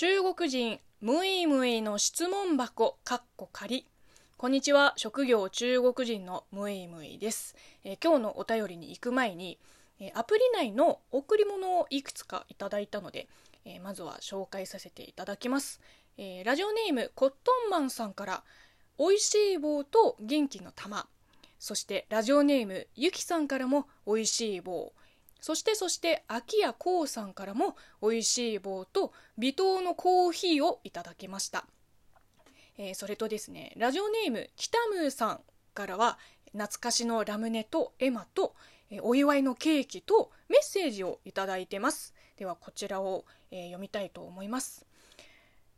中国人ムイムイの質問箱かっこ仮。こんにちは。職業中国人のムイムイです、えー、今日のお便りに行く前に、えー、アプリ内の贈り物をいくつかいただいたので、えー、まずは紹介させていただきます、えラジオネームコットンマンさんから美味しい棒と元気の玉。そしてラジオネームゆきさんからも美味しい棒。そしてそして秋谷こうさんからも美味しい棒と微糖のコーヒーをいただきました、えー、それとですねラジオネーム北ムーさんからは懐かしのラムネとエマと、えー、お祝いのケーキとメッセージをいただいてます。ではこちらを、えー、読みたいと思います。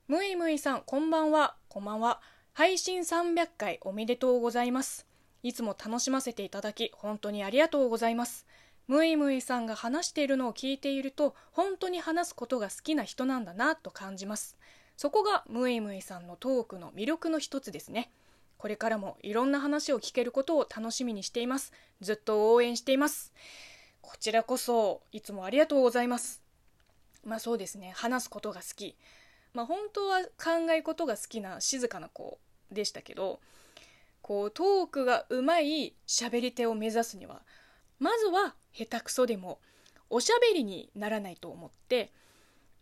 むいむいさんこんばんは。こんばんは。配信300回おめでとうございます。いつも楽しませていただき本当にありがとうございます。ムイムイさんが話しているのを聞いていると本当に話すことが好きな人なんだなと感じます。そこがムイムイさんのトークの魅力の一つですね。これからもいろんな話を聞けることを楽しみにしています。ずっと応援しています。こちらこそいつもありがとうございます。まあそうですね。話すことが好き。まあ本当は考えことが好きな静かな子でしたけどこうトークがうまい喋り手を目指すにはまずは下手くそでもおしゃべりにならないと思って、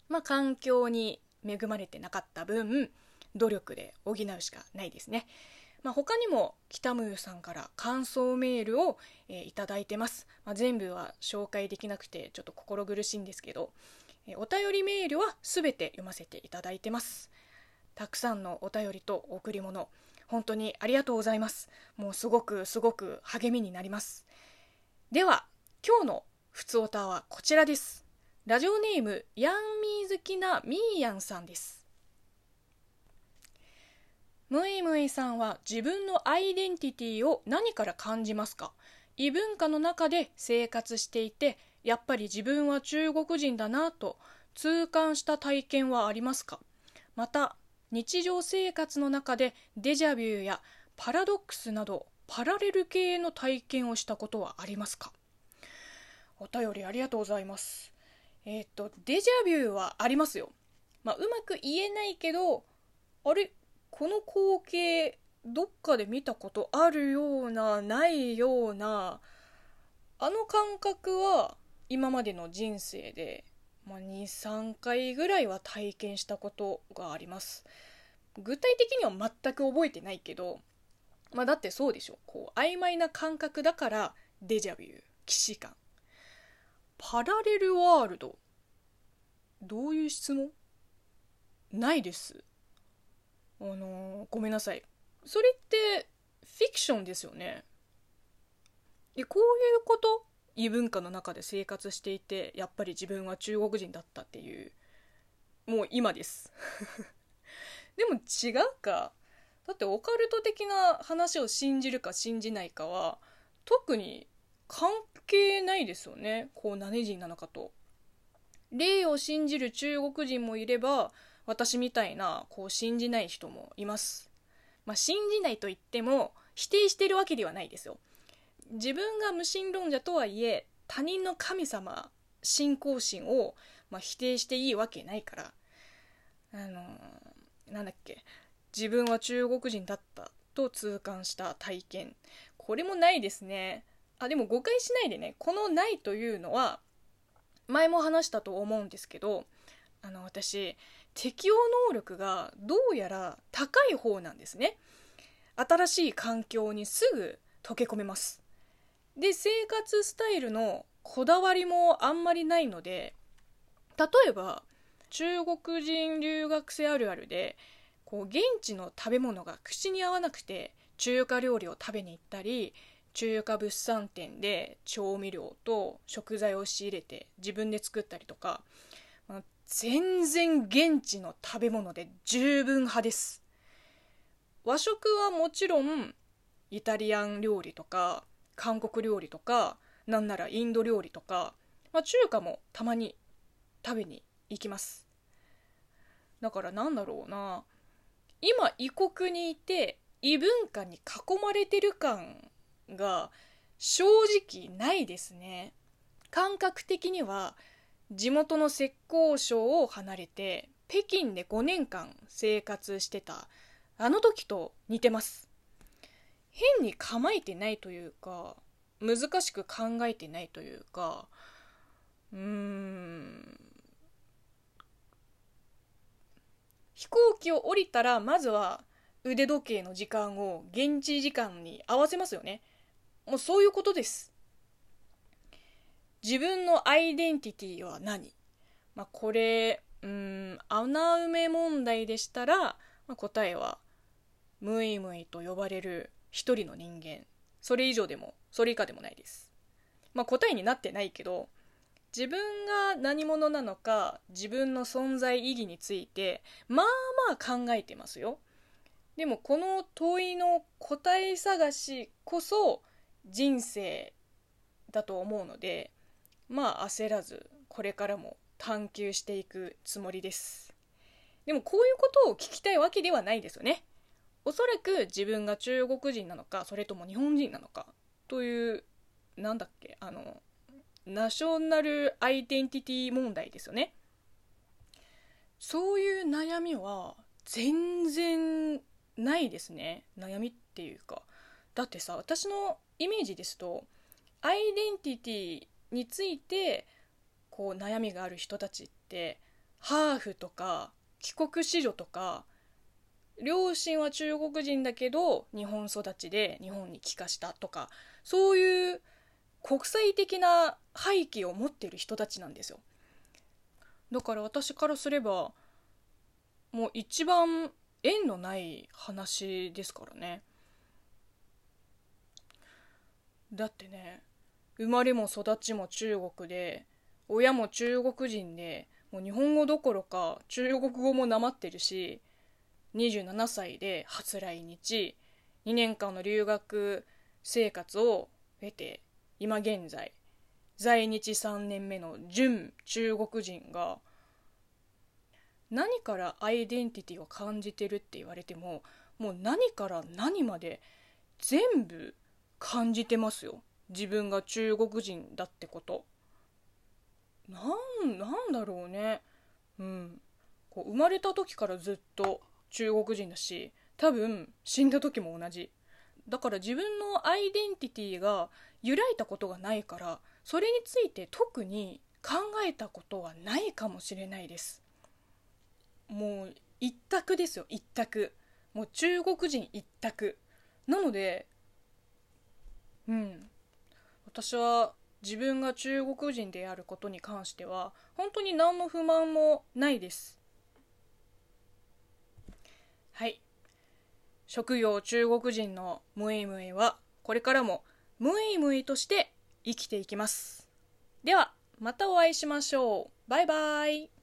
まあ、環境に恵まれてなかった分努力で補うしかないですね。まあ、他にも北ムーさんから感想メールを、えー、いただいてます、まあ、全部は紹介できなくてちょっと心苦しいんですけど、えー、お便りメールは全て読ませていただいてます。たくさんのお便りと贈り物本当にありがとうございます。もうすごくすごく励みになります。では今日のふつおたはこちらです。ラジオネームヤンミー好きなミーヤンさんです。ムイムイさんは自分のアイデンティティを何から感じますか？異文化の中で生活していてやっぱり自分は中国人だなと痛感した体験はありますか？また日常生活の中でデジャビューやパラドックスなどパラレル系の体験をしたことはありますか？お便りありがとうございます。えっ、ー、とデジャビューはありますよ。まあ、うまく言えないけどあれ？この光景どっかで見たことあるようなないようなあの感覚は今までの人生で、まあ、23回ぐらいは体験したことがあります。具体的には全く覚えてないけどまあだってそうでしょ。こう曖昧な感覚だからデジャビュー既視感。パラレルワールドどういう質問？ないです。あのー、ごめんなさい。それってフィクションですよね。えこういうこと？異文化の中で生活していてやっぱり自分は中国人だったっていう。もう今です。でも違うか。だってオカルト的な話を信じるか信じないかは特に関係ないですよねこう何人なのかと。霊を信じる中国人もいれば私みたいなこう信じない人もいます。まあ、信じないと言っても否定してるわけではないですよ。自分が無神論者とはいえ他人の神様信仰心を、まあ、否定していいわけないからあのー、なんだっけ自分は中国人だったと痛感した体験。これもないですね。あでも誤解しないでね。この「ない」というのは前も話したと思うんですけどあの私適応能力がどうやら高い方なんですね。新しい環境にすぐ溶け込めます。で生活スタイルのこだわりもあんまりないので例えば中国人留学生あるあるでこう現地の食べ物が口に合わなくて中華料理を食べに行ったり中華物産展で調味料と食材を仕入れて自分で作ったりとか、全然現地の食べ物で十分派です。和食はもちろんイタリアン料理とか韓国料理とかなんならインド料理とか、まあ、中華もたまに食べに行きます。だからなんだろうな。今異国にいて異文化に囲まれてる感が正直ないですね。感覚的には地元の浙江省を離れて北京で5年間生活してた。あの時と似てます。変に構えてないというか難しく考えてないというか。うーん。飛行機を降りたらまずは腕時計の時間を現地時間に合わせますよね。もうそういうことです。自分のアイデンティティは何？まあ、これうん穴埋め問題でしたら、まあ、答えはムイムイと呼ばれる一人の人間。それ以上でもそれ以下でもないです。まあ答えになってないけど自分が何者なのか自分の存在意義についてまあまあ考えてますよ。でもこの問いの答え探しこそ人生だと思うのでまあ焦らずこれからも探求していくつもりです。でもこういうことを聞きたいわけではないですよね。おそらく自分が中国人なのかそれとも日本人なのかというなんだっけあのナショナルアイデンティティ問題ですよね。そういう悩みは全然ないですね。悩みっていうか。だってさ私のイメージですとアイデンティティについてこう悩みがある人たちってハーフとか帰国子女とか両親は中国人だけど日本育ちで日本に帰化したとかそういう国際的な背景を持ってる人たちなんですよ。だから私からすればもう一番縁のない話ですからね。だってね生まれも育ちも中国で親も中国人でもう日本語どころか中国語もなまってるし27歳で初来日2年間の留学生活を経て今現在。在日3年目の準中国人が何からアイデンティティを感じてるって言われてももう何から何まで全部感じてますよ。自分が中国人だってこと。なんなんだろうね。うん。こう生まれた時からずっと中国人だし多分死んだ時も同じ。だから自分のアイデンティティが揺らいだことがないからそれについて特に考えたことはないかもしれないです。もう一択ですよ一択。もう中国人一択。なのでうん。私は自分が中国人であることに関しては本当に何の不満もないです。はい。職業中国人のムイムイはこれからもムイムイとして生きていきます。ではまたお会いしましょう。バイバイ。